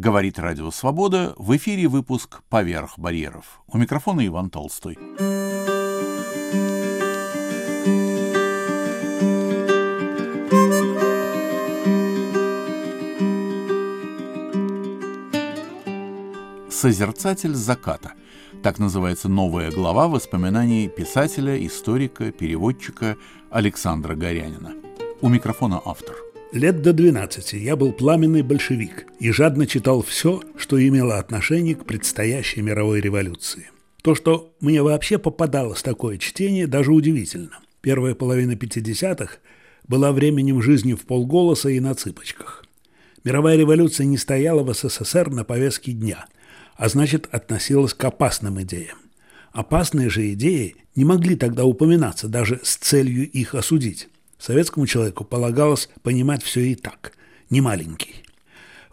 Говорит Радио Свобода. В эфире выпуск «Поверх барьеров». У микрофона Иван Толстой. «Созерцатель заката». Так называется новая глава воспоминаний писателя, историка, переводчика Александра Горянина. У микрофона автор. Лет до 12 я был пламенный большевик и жадно читал все, что имело отношение к предстоящей мировой революции. То, что мне вообще попадалось такое чтение, даже удивительно. Первая половина 50-х была временем жизни в полголоса и на цыпочках. Мировая революция не стояла в СССР на повестке дня, а значит относилась к опасным идеям. Опасные же идеи не могли тогда упоминаться даже с целью их осудить. Советскому человеку полагалось понимать все и так, не маленький.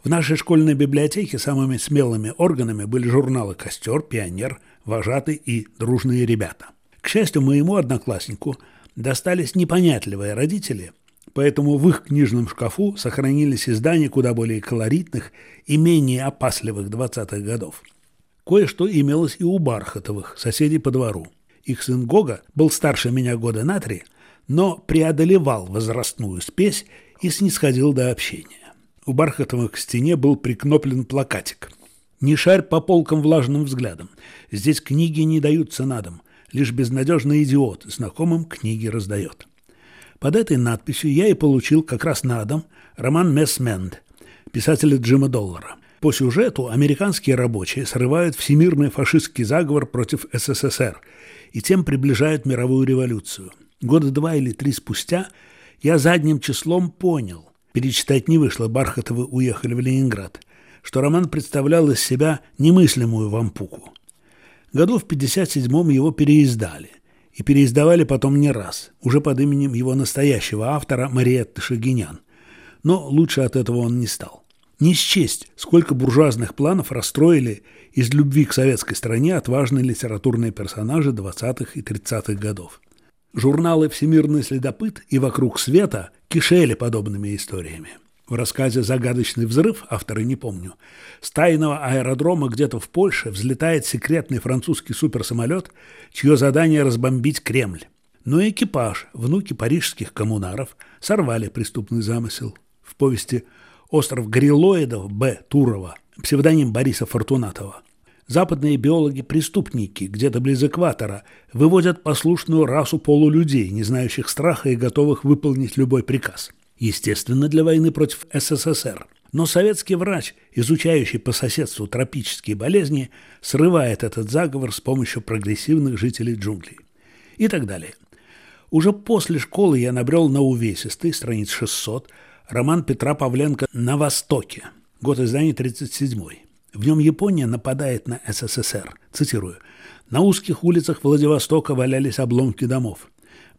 В нашей школьной библиотеке самыми смелыми органами были журналы «Костер», «Пионер», «Вожатый» и «Дружные ребята». К счастью, моему однокласснику достались непонятливые родители, поэтому в их книжном шкафу сохранились издания куда более колоритных и менее опасливых 20-х годов. Кое-что имелось и у Бархатовых, соседей по двору. Их сын Гога был старше меня года на три – но преодолевал возрастную спесь и снисходил до общения. У Бархатова к стене был прикноплен плакатик. «Не шарь по полкам влажным взглядом. Здесь книги не даются на дом. Лишь безнадежный идиот знакомым книги раздает». Под этой надписью я и получил как раз на дом роман «Мессменд» писателя Джима Доллара. По сюжету американские рабочие срывают всемирный фашистский заговор против СССР и тем приближают мировую революцию – Года два или три спустя я задним числом понял, перечитать не вышло, Бархатовы уехали в Ленинград, что роман представлял из себя немыслимую вампуку. Году в 57-м его переиздали, и переиздавали потом не раз, уже под именем его настоящего автора Мариетты Шагинян. Но лучше от этого он не стал. Не счесть, сколько буржуазных планов расстроили из любви к советской стране отважные литературные персонажи 20-х и 30-х годов. Журналы «Всемирный следопыт» и «Вокруг света» кишели подобными историями. В рассказе «Загадочный взрыв», авторы не помню, с тайного аэродрома где-то в Польше взлетает секретный французский суперсамолет, чье задание разбомбить Кремль. Но экипаж, внуки парижских коммунаров, сорвали преступный замысел. В повести «Остров Грилоидов» Б. Турова, псевдоним Бориса Фортунатова. Западные биологи-преступники где-то близ экватора выводят послушную расу полулюдей, не знающих страха и готовых выполнить любой приказ. Естественно, для войны против СССР. Но советский врач, изучающий по соседству тропические болезни, срывает этот заговор с помощью прогрессивных жителей джунглей. И так далее. Уже после школы я набрел на увесистый, страниц 600, роман Петра Павленко «На Востоке», год издания 37 -й. В нем Япония нападает на СССР. Цитирую. «На узких улицах Владивостока валялись обломки домов.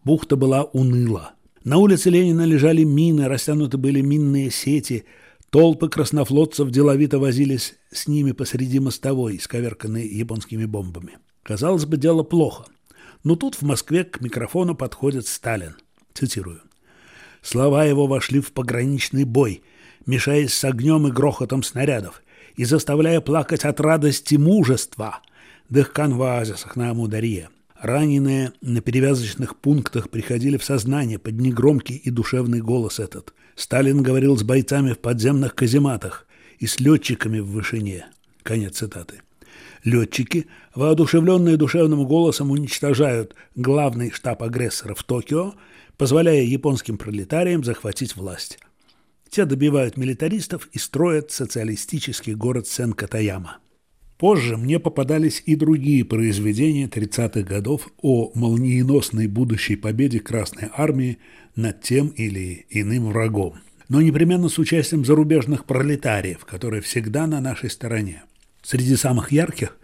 Бухта была уныла. На улице Ленина лежали мины, растянуты были минные сети. Толпы краснофлотцев деловито возились с ними посреди мостовой, сковерканной японскими бомбами. Казалось бы, дело плохо. Но тут в Москве к микрофону подходит Сталин. Цитирую. Слова его вошли в пограничный бой, мешаясь с огнем и грохотом снарядов и заставляя плакать от радости мужества. Дыхкан в оазисах на Амударье. Раненые на перевязочных пунктах приходили в сознание под негромкий и душевный голос этот. Сталин говорил с бойцами в подземных казематах и с летчиками в вышине. Конец цитаты. Летчики, воодушевленные душевным голосом, уничтожают главный штаб агрессора в Токио, позволяя японским пролетариям захватить власть. Те добивают милитаристов и строят социалистический город Сен-Катаяма. Позже мне попадались и другие произведения 30-х годов о молниеносной будущей победе Красной Армии над тем или иным врагом, но непременно с участием зарубежных пролетариев, которые всегда на нашей стороне. Среди самых ярких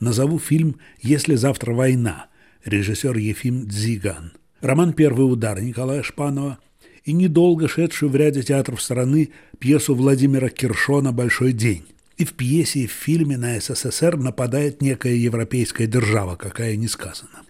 назову фильм «Если завтра война» режиссер Ефим Дзиган, роман «Первый удар» Николая Шпанова – и недолго шедшую в ряде театров страны пьесу Владимира Киршона «Большой день». И в пьесе, и в фильме на СССР нападает некая европейская держава, какая не сказана.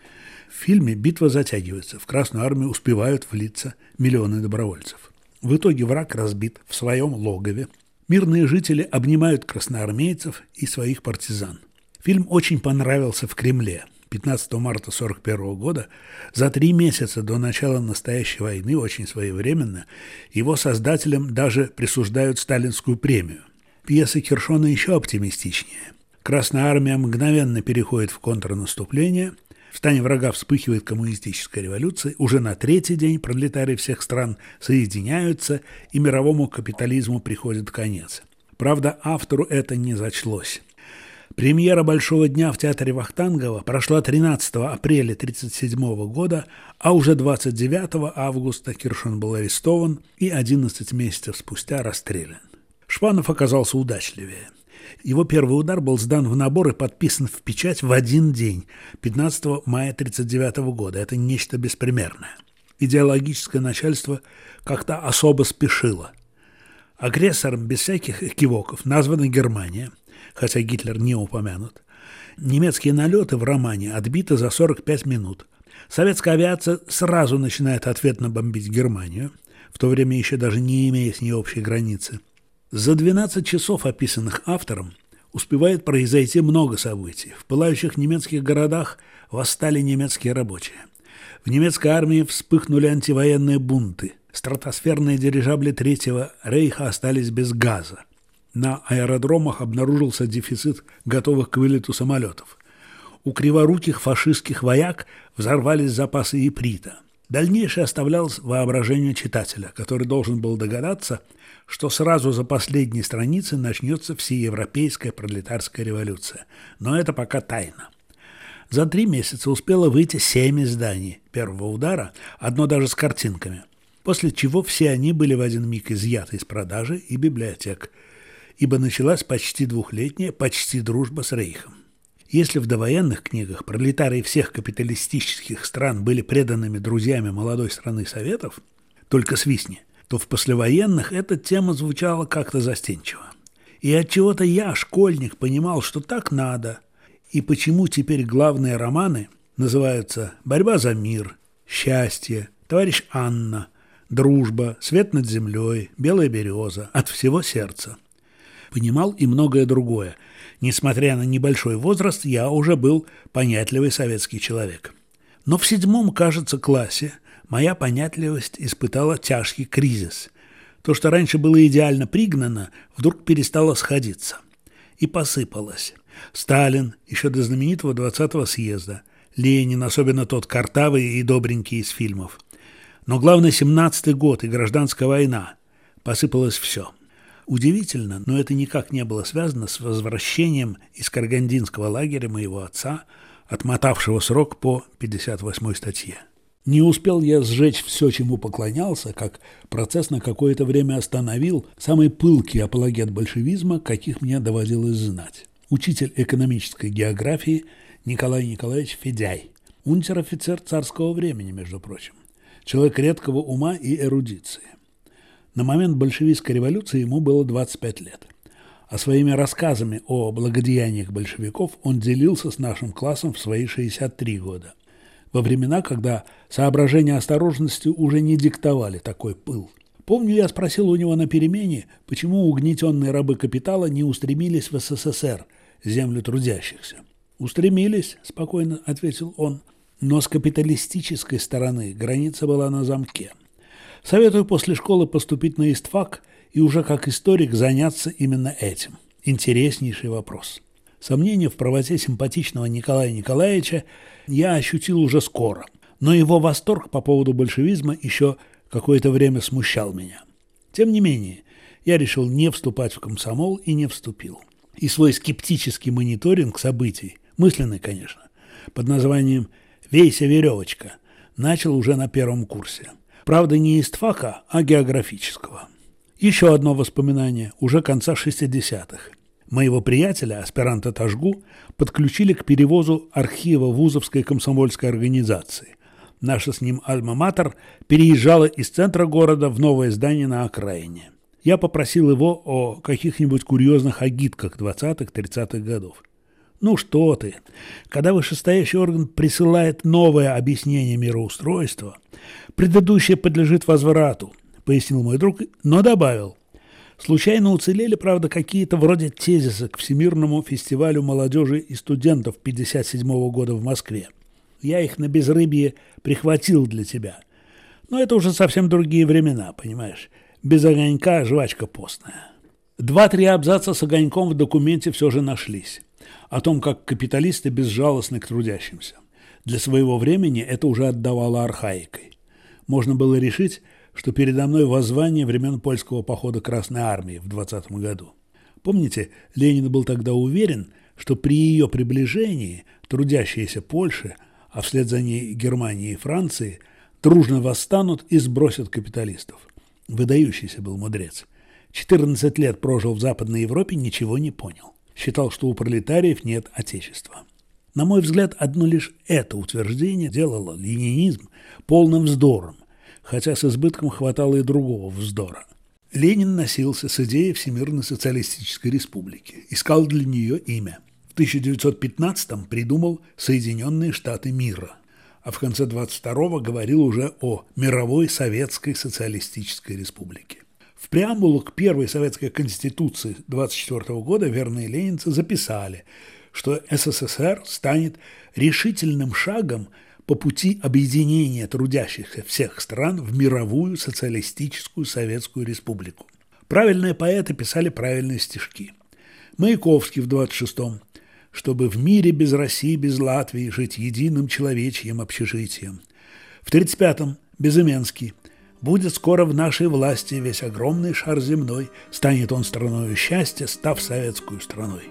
В фильме битва затягивается, в Красную армию успевают влиться миллионы добровольцев. В итоге враг разбит в своем логове, Мирные жители обнимают красноармейцев и своих партизан. Фильм очень понравился в Кремле. 15 марта 1941 года, за три месяца до начала настоящей войны, очень своевременно, его создателям даже присуждают сталинскую премию. Пьеса Киршона еще оптимистичнее. Красная армия мгновенно переходит в контрнаступление – в стане врага вспыхивает коммунистическая революция. Уже на третий день пролетарии всех стран соединяются, и мировому капитализму приходит конец. Правда, автору это не зачлось. Премьера «Большого дня» в театре Вахтангова прошла 13 апреля 1937 года, а уже 29 августа Киршон был арестован и 11 месяцев спустя расстрелян. Шпанов оказался удачливее. Его первый удар был сдан в набор и подписан в печать в один день, 15 мая 1939 года. Это нечто беспримерное. Идеологическое начальство как-то особо спешило. Агрессором без всяких экивоков названа Германия, хотя Гитлер не упомянут. Немецкие налеты в романе отбиты за 45 минут. Советская авиация сразу начинает ответно бомбить Германию, в то время еще даже не имея с ней общей границы – за 12 часов, описанных автором, успевает произойти много событий. В пылающих немецких городах восстали немецкие рабочие. В немецкой армии вспыхнули антивоенные бунты. Стратосферные дирижабли Третьего Рейха остались без газа. На аэродромах обнаружился дефицит готовых к вылету самолетов. У криворуких фашистских вояк взорвались запасы иприта – Дальнейшее оставлялось воображению читателя, который должен был догадаться, что сразу за последней страницей начнется всеевропейская пролетарская революция. Но это пока тайна. За три месяца успело выйти семь изданий первого удара, одно даже с картинками, после чего все они были в один миг изъяты из продажи и библиотек, ибо началась почти двухлетняя, почти дружба с Рейхом. Если в довоенных книгах пролетарии всех капиталистических стран были преданными друзьями молодой страны Советов, только свистни, то в послевоенных эта тема звучала как-то застенчиво. И от чего то я, школьник, понимал, что так надо, и почему теперь главные романы называются «Борьба за мир», «Счастье», «Товарищ Анна», «Дружба», «Свет над землей», «Белая береза», «От всего сердца». Понимал и многое другое – Несмотря на небольшой возраст, я уже был понятливый советский человек. Но в седьмом, кажется, классе моя понятливость испытала тяжкий кризис. То, что раньше было идеально пригнано, вдруг перестало сходиться. И посыпалось. Сталин, еще до знаменитого 20-го съезда, Ленин, особенно тот картавый и добренький из фильмов. Но главное, 17-й год и гражданская война. Посыпалось все. Удивительно, но это никак не было связано с возвращением из Каргандинского лагеря моего отца, отмотавшего срок по 58 статье. Не успел я сжечь все, чему поклонялся, как процесс на какое-то время остановил самый пылкий апологет большевизма, каких мне доводилось знать. Учитель экономической географии Николай Николаевич Федяй, унтер-офицер царского времени, между прочим, человек редкого ума и эрудиции. На момент большевистской революции ему было 25 лет. А своими рассказами о благодеяниях большевиков он делился с нашим классом в свои 63 года. Во времена, когда соображения осторожности уже не диктовали такой пыл. Помню, я спросил у него на перемене, почему угнетенные рабы капитала не устремились в СССР, землю трудящихся. «Устремились», – спокойно ответил он, – «но с капиталистической стороны граница была на замке. Советую после школы поступить на истфак и уже как историк заняться именно этим. Интереснейший вопрос. Сомнения в правоте симпатичного Николая Николаевича я ощутил уже скоро, но его восторг по поводу большевизма еще какое-то время смущал меня. Тем не менее, я решил не вступать в комсомол и не вступил. И свой скептический мониторинг событий, мысленный, конечно, под названием «Вейся, веревочка», начал уже на первом курсе. Правда, не из ТФАКа, а географического. Еще одно воспоминание, уже конца 60-х. Моего приятеля, аспиранта Тажгу, подключили к перевозу архива вузовской комсомольской организации. Наша с ним альма-матер переезжала из центра города в новое здание на окраине. Я попросил его о каких-нибудь курьезных агитках 20-30-х годов. Ну что ты, когда вышестоящий орган присылает новое объяснение мироустройства – Предыдущее подлежит возврату, пояснил мой друг, но добавил. Случайно уцелели, правда, какие-то вроде тезиса к Всемирному фестивалю молодежи и студентов 57 -го года в Москве. Я их на безрыбье прихватил для тебя. Но это уже совсем другие времена, понимаешь? Без огонька жвачка постная. Два-три абзаца с огоньком в документе все же нашлись. О том, как капиталисты безжалостны к трудящимся. Для своего времени это уже отдавало архаикой. Можно было решить, что передо мной воззвание времен польского похода Красной Армии в 20 году. Помните, Ленин был тогда уверен, что при ее приближении трудящиеся Польши, а вслед за ней Германии и Франции, дружно восстанут и сбросят капиталистов. Выдающийся был мудрец. 14 лет прожил в Западной Европе, ничего не понял. Считал, что у пролетариев нет отечества. На мой взгляд, одно лишь это утверждение делало ленинизм полным вздором, хотя с избытком хватало и другого вздора. Ленин носился с идеей Всемирной социалистической республики, искал для нее имя. В 1915-м придумал Соединенные Штаты мира, а в конце 22-го говорил уже о мировой советской социалистической республике. В преамбулу к первой советской конституции 24 года верные ленинцы записали, что СССР станет решительным шагом по пути объединения трудящихся всех стран в мировую социалистическую Советскую Республику. Правильные поэты писали правильные стишки. Маяковский в 26-м чтобы в мире без России, без Латвии жить единым человечьим общежитием. В 35-м Безыменский будет скоро в нашей власти весь огромный шар земной, станет он страною счастья, став советскую страной.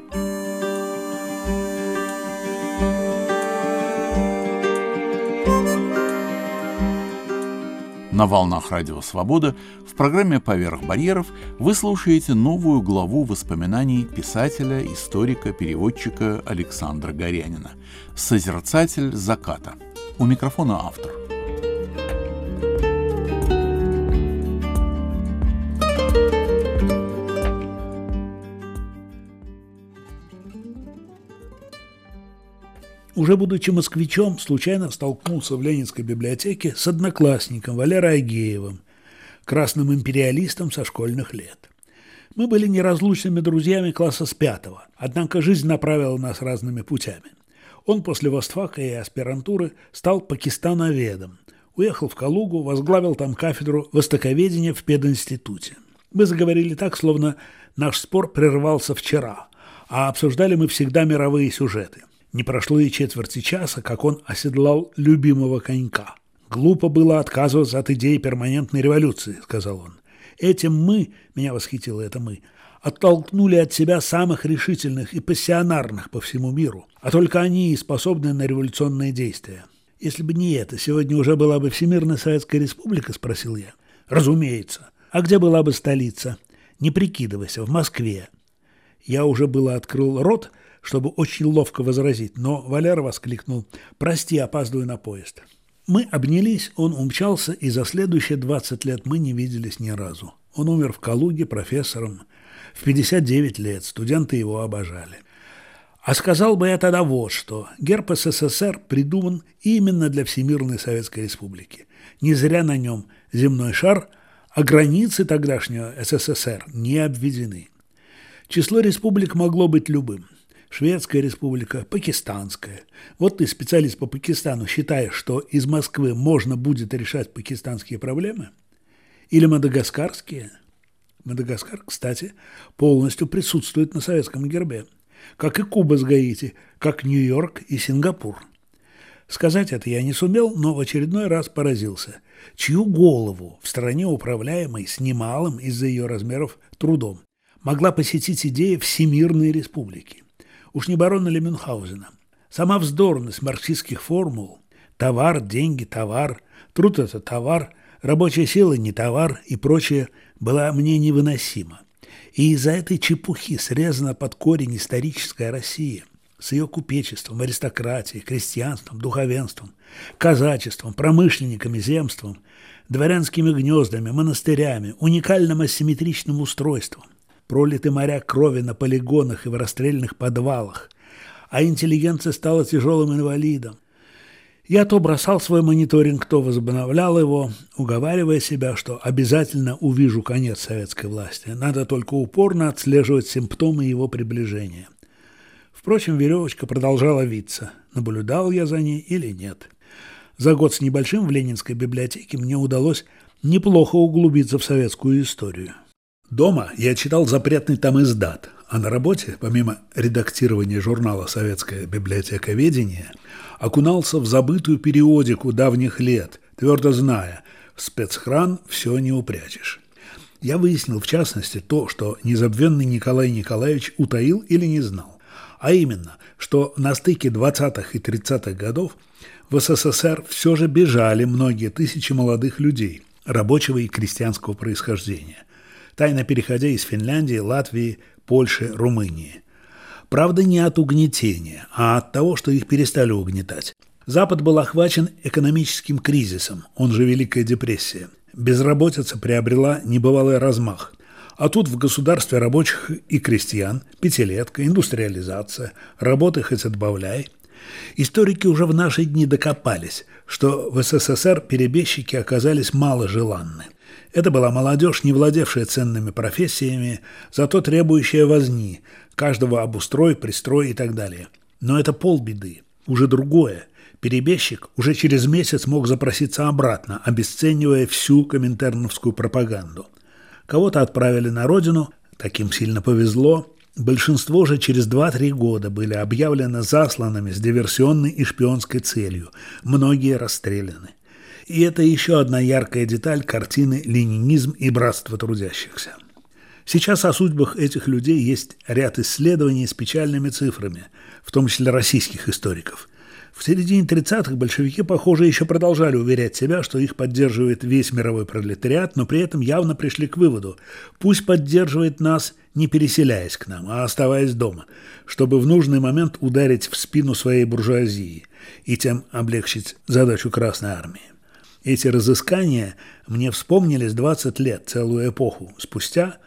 На волнах Радио Свобода в программе «Поверх барьеров» вы слушаете новую главу воспоминаний писателя, историка, переводчика Александра Горянина «Созерцатель заката». У микрофона автор – Уже будучи москвичом, случайно столкнулся в Ленинской библиотеке с одноклассником Валерой Агеевым, красным империалистом со школьных лет. Мы были неразлучными друзьями класса с пятого, однако жизнь направила нас разными путями. Он после Востфака и аспирантуры стал пакистановедом, уехал в Калугу, возглавил там кафедру востоковедения в пединституте. Мы заговорили так, словно наш спор прервался вчера, а обсуждали мы всегда мировые сюжеты – не прошло и четверти часа, как он оседлал любимого конька. «Глупо было отказываться от идеи перманентной революции», — сказал он. «Этим мы, меня восхитило это мы, оттолкнули от себя самых решительных и пассионарных по всему миру, а только они и способны на революционные действия. Если бы не это, сегодня уже была бы Всемирная Советская Республика, спросил я. Разумеется. А где была бы столица? Не прикидывайся, в Москве. Я уже было открыл рот, чтобы очень ловко возразить, но Валера воскликнул «Прости, опаздываю на поезд». Мы обнялись, он умчался, и за следующие 20 лет мы не виделись ни разу. Он умер в Калуге профессором. В 59 лет студенты его обожали. А сказал бы я тогда вот что. Герб СССР придуман именно для Всемирной Советской Республики. Не зря на нем земной шар, а границы тогдашнего СССР не обведены. Число республик могло быть любым – Шведская республика, Пакистанская. Вот ты, специалист по Пакистану, считаешь, что из Москвы можно будет решать пакистанские проблемы? Или мадагаскарские? Мадагаскар, кстати, полностью присутствует на советском гербе, как и Куба с Гаити, как Нью-Йорк и Сингапур. Сказать это я не сумел, но в очередной раз поразился. Чью голову в стране управляемой с немалым из-за ее размеров трудом могла посетить идея Всемирной республики? Уж не барона ли Мюнхгаузена. Сама вздорность марксистских формул «товар, деньги, товар», «труд – это товар», «рабочая сила – не товар» и прочее была мне невыносима. И из-за этой чепухи срезана под корень историческая Россия с ее купечеством, аристократией, крестьянством, духовенством, казачеством, промышленниками, земством, дворянскими гнездами, монастырями, уникальным асимметричным устройством пролиты моря крови на полигонах и в расстрельных подвалах, а интеллигенция стала тяжелым инвалидом. Я то бросал свой мониторинг, то возобновлял его, уговаривая себя, что обязательно увижу конец советской власти. Надо только упорно отслеживать симптомы его приближения. Впрочем, веревочка продолжала виться. Наблюдал я за ней или нет. За год с небольшим в Ленинской библиотеке мне удалось неплохо углубиться в советскую историю. Дома я читал запретный там издат, а на работе, помимо редактирования журнала «Советская библиотека ведения», окунался в забытую периодику давних лет, твердо зная, в спецхран все не упрячешь. Я выяснил, в частности, то, что незабвенный Николай Николаевич утаил или не знал. А именно, что на стыке 20-х и 30-х годов в СССР все же бежали многие тысячи молодых людей, рабочего и крестьянского происхождения, тайно переходя из Финляндии, Латвии, Польши, Румынии. Правда, не от угнетения, а от того, что их перестали угнетать. Запад был охвачен экономическим кризисом, он же Великая депрессия. Безработица приобрела небывалый размах. А тут в государстве рабочих и крестьян пятилетка, индустриализация, работы хоть отбавляй. Историки уже в наши дни докопались, что в СССР перебежчики оказались мало желанны. Это была молодежь, не владевшая ценными профессиями, зато требующая возни, каждого обустрой, пристрой и так далее. Но это полбеды. Уже другое. Перебежчик уже через месяц мог запроситься обратно, обесценивая всю коминтерновскую пропаганду. Кого-то отправили на родину, таким сильно повезло. Большинство же через 2-3 года были объявлены засланными с диверсионной и шпионской целью. Многие расстреляны. И это еще одна яркая деталь картины «Ленинизм и братство трудящихся». Сейчас о судьбах этих людей есть ряд исследований с печальными цифрами, в том числе российских историков. В середине 30-х большевики, похоже, еще продолжали уверять себя, что их поддерживает весь мировой пролетариат, но при этом явно пришли к выводу – пусть поддерживает нас, не переселяясь к нам, а оставаясь дома, чтобы в нужный момент ударить в спину своей буржуазии и тем облегчить задачу Красной Армии. Эти разыскания мне вспомнились 20 лет, целую эпоху спустя,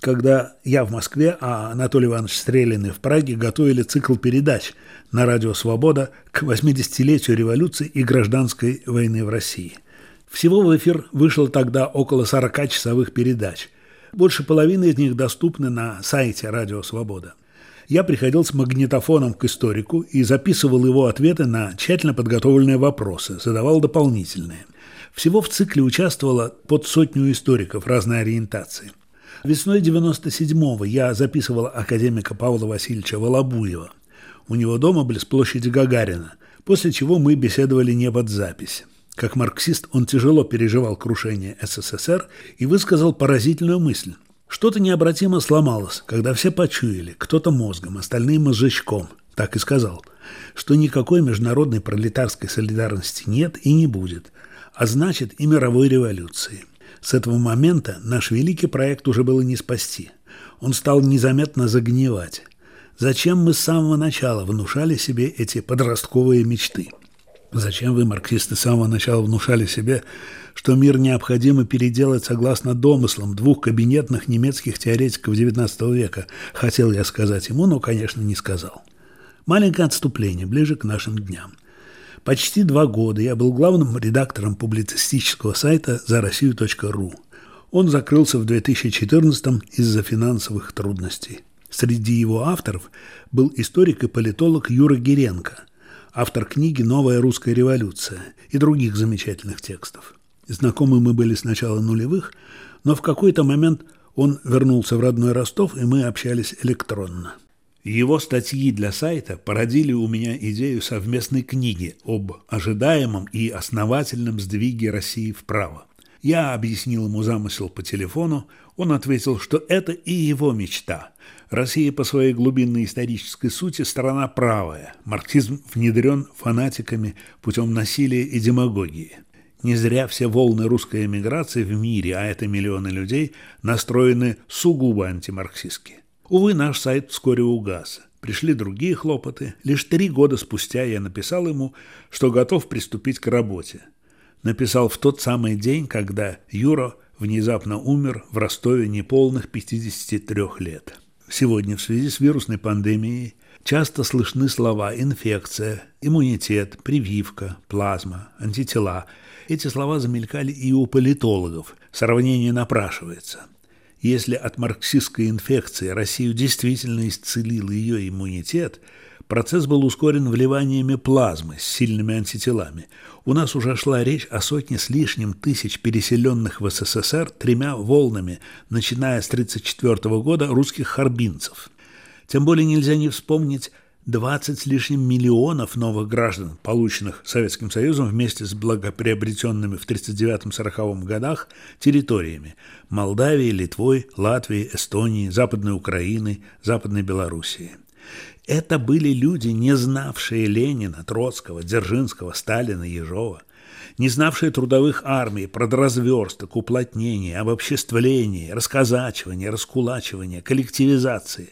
когда я в Москве, а Анатолий Иванович Стрелин в Праге готовили цикл передач на радио «Свобода» к 80-летию революции и гражданской войны в России. Всего в эфир вышло тогда около 40 часовых передач. Больше половины из них доступны на сайте «Радио Свобода». Я приходил с магнитофоном к историку и записывал его ответы на тщательно подготовленные вопросы, задавал дополнительные. Всего в цикле участвовало под сотню историков разной ориентации. Весной 97-го я записывал академика Павла Васильевича Волобуева. У него дома близ площади Гагарина, после чего мы беседовали не под запись. Как марксист он тяжело переживал крушение СССР и высказал поразительную мысль. Что-то необратимо сломалось, когда все почуяли, кто-то мозгом, остальные мозжечком, так и сказал, что никакой международной пролетарской солидарности нет и не будет, а значит и мировой революции. С этого момента наш великий проект уже было не спасти. Он стал незаметно загнивать. Зачем мы с самого начала внушали себе эти подростковые мечты? Зачем вы, марксисты, с самого начала внушали себе, что мир необходимо переделать согласно домыслам двух кабинетных немецких теоретиков XIX века? Хотел я сказать ему, но, конечно, не сказал. Маленькое отступление, ближе к нашим дням – Почти два года я был главным редактором публицистического сайта за Россию.ру. Он закрылся в 2014 из-за финансовых трудностей. Среди его авторов был историк и политолог Юра Геренко, автор книги «Новая русская революция» и других замечательных текстов. Знакомы мы были с начала нулевых, но в какой-то момент он вернулся в родной Ростов, и мы общались электронно. Его статьи для сайта породили у меня идею совместной книги об ожидаемом и основательном сдвиге России вправо. Я объяснил ему замысел по телефону, он ответил, что это и его мечта. Россия по своей глубинной исторической сути страна правая, марксизм внедрен фанатиками путем насилия и демагогии. Не зря все волны русской эмиграции в мире, а это миллионы людей, настроены сугубо антимарксистски. Увы, наш сайт вскоре угас. Пришли другие хлопоты. Лишь три года спустя я написал ему, что готов приступить к работе. Написал в тот самый день, когда Юра внезапно умер в Ростове неполных 53 лет. Сегодня в связи с вирусной пандемией часто слышны слова «инфекция», «иммунитет», «прививка», «плазма», «антитела». Эти слова замелькали и у политологов. Сравнение напрашивается. Если от марксистской инфекции Россию действительно исцелил ее иммунитет – Процесс был ускорен вливаниями плазмы с сильными антителами. У нас уже шла речь о сотне с лишним тысяч переселенных в СССР тремя волнами, начиная с 1934 года русских харбинцев. Тем более нельзя не вспомнить 20 с лишним миллионов новых граждан, полученных Советским Союзом вместе с благоприобретенными в 1939-1940 годах территориями Молдавии, Литвой, Латвии, Эстонии, Западной Украины, Западной Белоруссии – это были люди, не знавшие Ленина, Троцкого, Дзержинского, Сталина, Ежова, не знавшие трудовых армий, продразверсток, уплотнения, обобществления, расказачивания, раскулачивания, коллективизации,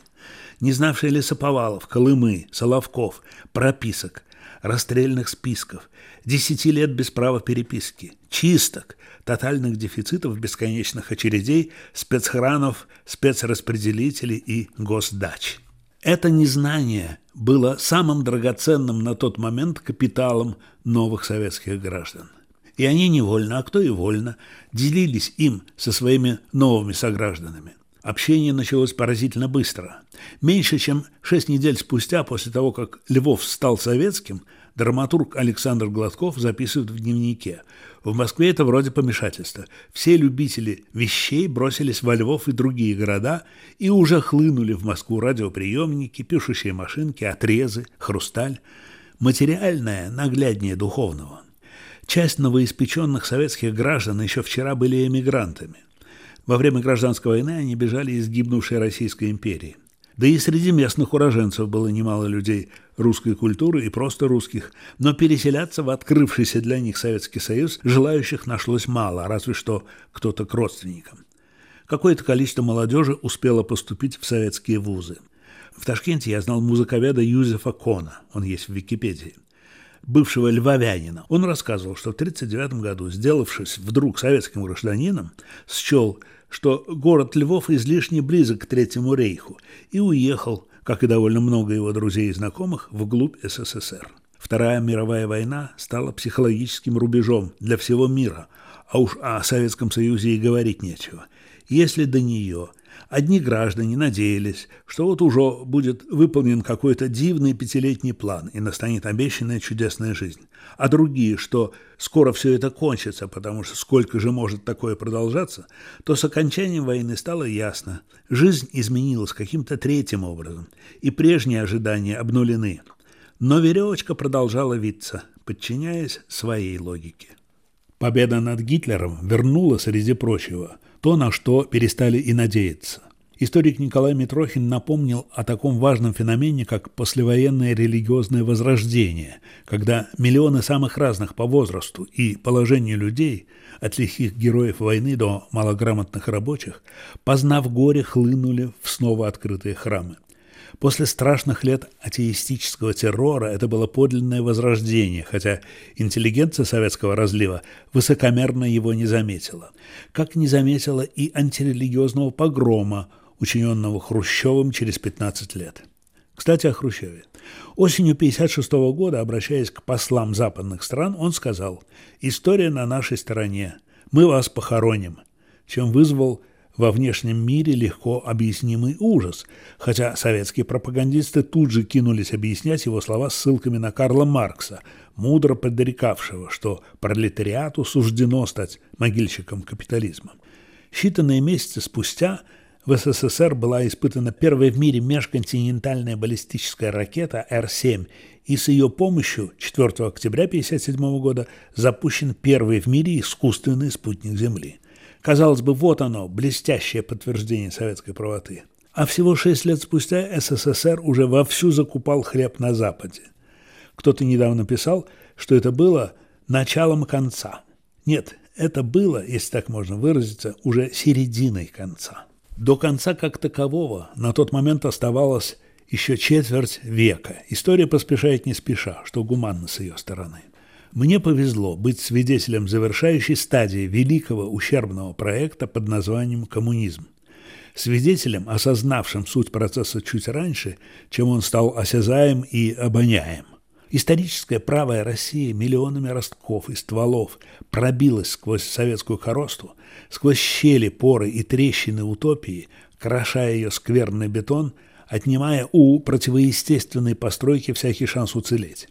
не знавшие лесоповалов, Колымы, Соловков, прописок, расстрельных списков, десяти лет без права переписки, чисток, тотальных дефицитов бесконечных очередей, спецхранов, спецраспределителей и госдач. Это незнание было самым драгоценным на тот момент капиталом новых советских граждан. И они невольно, а кто и вольно, делились им со своими новыми согражданами. Общение началось поразительно быстро. Меньше чем шесть недель спустя, после того, как Львов стал советским, драматург Александр Гладков записывает в дневнике – в Москве это вроде помешательства. Все любители вещей бросились во Львов и другие города и уже хлынули в Москву радиоприемники, пишущие машинки, отрезы, хрусталь. Материальное нагляднее духовного. Часть новоиспеченных советских граждан еще вчера были эмигрантами. Во время гражданской войны они бежали из гибнувшей Российской империи. Да и среди местных уроженцев было немало людей русской культуры и просто русских, но переселяться в открывшийся для них Советский Союз желающих нашлось мало, разве что кто-то к родственникам. Какое-то количество молодежи успело поступить в советские вузы. В Ташкенте я знал музыковеда Юзефа Кона, он есть в Википедии, бывшего львовянина. Он рассказывал, что в 1939 году, сделавшись вдруг советским гражданином, счел – что город Львов излишне близок к Третьему рейху и уехал, как и довольно много его друзей и знакомых, вглубь СССР. Вторая мировая война стала психологическим рубежом для всего мира, а уж о Советском Союзе и говорить нечего. Если до нее Одни граждане надеялись, что вот уже будет выполнен какой-то дивный пятилетний план и настанет обещанная чудесная жизнь, а другие, что скоро все это кончится, потому что сколько же может такое продолжаться, то с окончанием войны стало ясно, жизнь изменилась каким-то третьим образом, и прежние ожидания обнулены. Но веревочка продолжала виться, подчиняясь своей логике. Победа над Гитлером вернула, среди прочего, то, на что перестали и надеяться. Историк Николай Митрохин напомнил о таком важном феномене, как послевоенное религиозное возрождение, когда миллионы самых разных по возрасту и положению людей, от лихих героев войны до малограмотных рабочих, познав горе, хлынули в снова открытые храмы. После страшных лет атеистического террора это было подлинное возрождение, хотя интеллигенция советского разлива высокомерно его не заметила. Как не заметила и антирелигиозного погрома, учиненного Хрущевым через 15 лет. Кстати, о Хрущеве. Осенью 1956 года, обращаясь к послам западных стран, он сказал «История на нашей стороне. Мы вас похороним», чем вызвал во внешнем мире легко объяснимый ужас, хотя советские пропагандисты тут же кинулись объяснять его слова ссылками на Карла Маркса, мудро подрекавшего, что пролетариату суждено стать могильщиком капитализма. Считанные месяцы спустя в СССР была испытана первая в мире межконтинентальная баллистическая ракета Р-7, и с ее помощью 4 октября 1957 года запущен первый в мире искусственный спутник Земли – Казалось бы, вот оно, блестящее подтверждение советской правоты. А всего шесть лет спустя СССР уже вовсю закупал хлеб на Западе. Кто-то недавно писал, что это было началом конца. Нет, это было, если так можно выразиться, уже серединой конца. До конца как такового на тот момент оставалось еще четверть века. История поспешает не спеша, что гуманно с ее стороны. Мне повезло быть свидетелем завершающей стадии великого ущербного проекта под названием «Коммунизм». свидетелем, осознавшим суть процесса чуть раньше, чем он стал осязаем и обоняем. Историческая правая Россия миллионами ростков и стволов пробилась сквозь советскую коросту, сквозь щели, поры и трещины утопии, крошая ее скверный бетон, отнимая у противоестественной постройки всякий шанс уцелеть.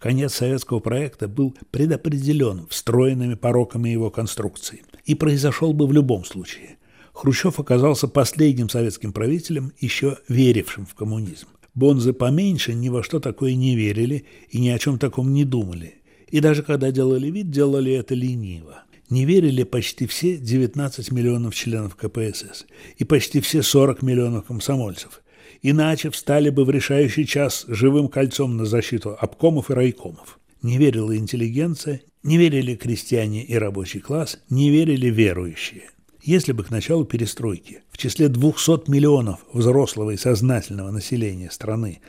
Конец советского проекта был предопределен встроенными пороками его конструкции и произошел бы в любом случае. Хрущев оказался последним советским правителем, еще верившим в коммунизм. Бонзы поменьше ни во что такое не верили и ни о чем таком не думали. И даже когда делали вид, делали это лениво. Не верили почти все 19 миллионов членов КПСС и почти все 40 миллионов комсомольцев. Иначе встали бы в решающий час живым кольцом на защиту обкомов и райкомов. Не верила интеллигенция, не верили крестьяне и рабочий класс, не верили верующие. Если бы к началу перестройки в числе 200 миллионов взрослого и сознательного населения страны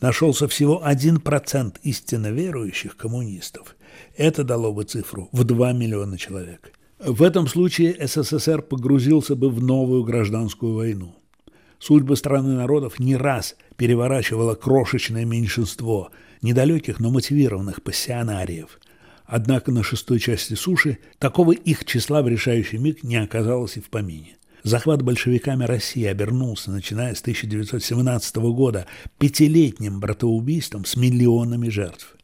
нашелся всего 1% истинно верующих коммунистов, это дало бы цифру в 2 миллиона человек. В этом случае СССР погрузился бы в новую гражданскую войну. Судьбы страны народов не раз переворачивало крошечное меньшинство недалеких, но мотивированных пассионариев – Однако на шестой части суши такого их числа в решающий миг не оказалось и в помине. Захват большевиками России обернулся, начиная с 1917 года, пятилетним братоубийством с миллионами жертв.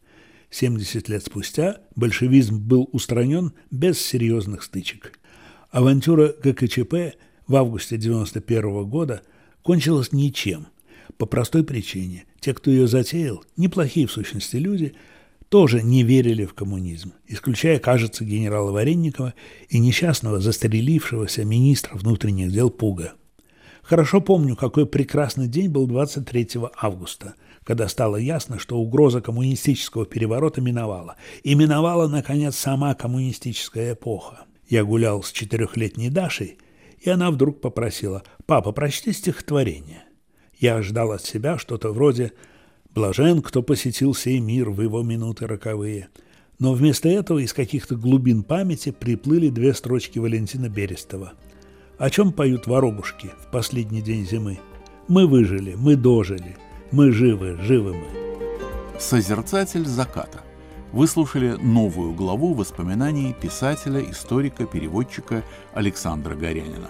70 лет спустя большевизм был устранен без серьезных стычек. Авантюра ГКЧП в августе 1991 года кончилась ничем. По простой причине. Те, кто ее затеял, неплохие в сущности люди – тоже не верили в коммунизм, исключая, кажется, генерала Варенникова и несчастного застрелившегося министра внутренних дел Пуга. Хорошо помню, какой прекрасный день был 23 августа, когда стало ясно, что угроза коммунистического переворота миновала. И миновала, наконец, сама коммунистическая эпоха. Я гулял с четырехлетней Дашей, и она вдруг попросила «Папа, прочти стихотворение». Я ждал от себя что-то вроде Блажен, кто посетил сей мир в его минуты роковые. Но вместо этого из каких-то глубин памяти приплыли две строчки Валентина Берестова. О чем поют воробушки в последний день зимы? Мы выжили, мы дожили, мы живы, живы мы. Созерцатель заката. Вы слушали новую главу воспоминаний писателя, историка, переводчика Александра Горянина.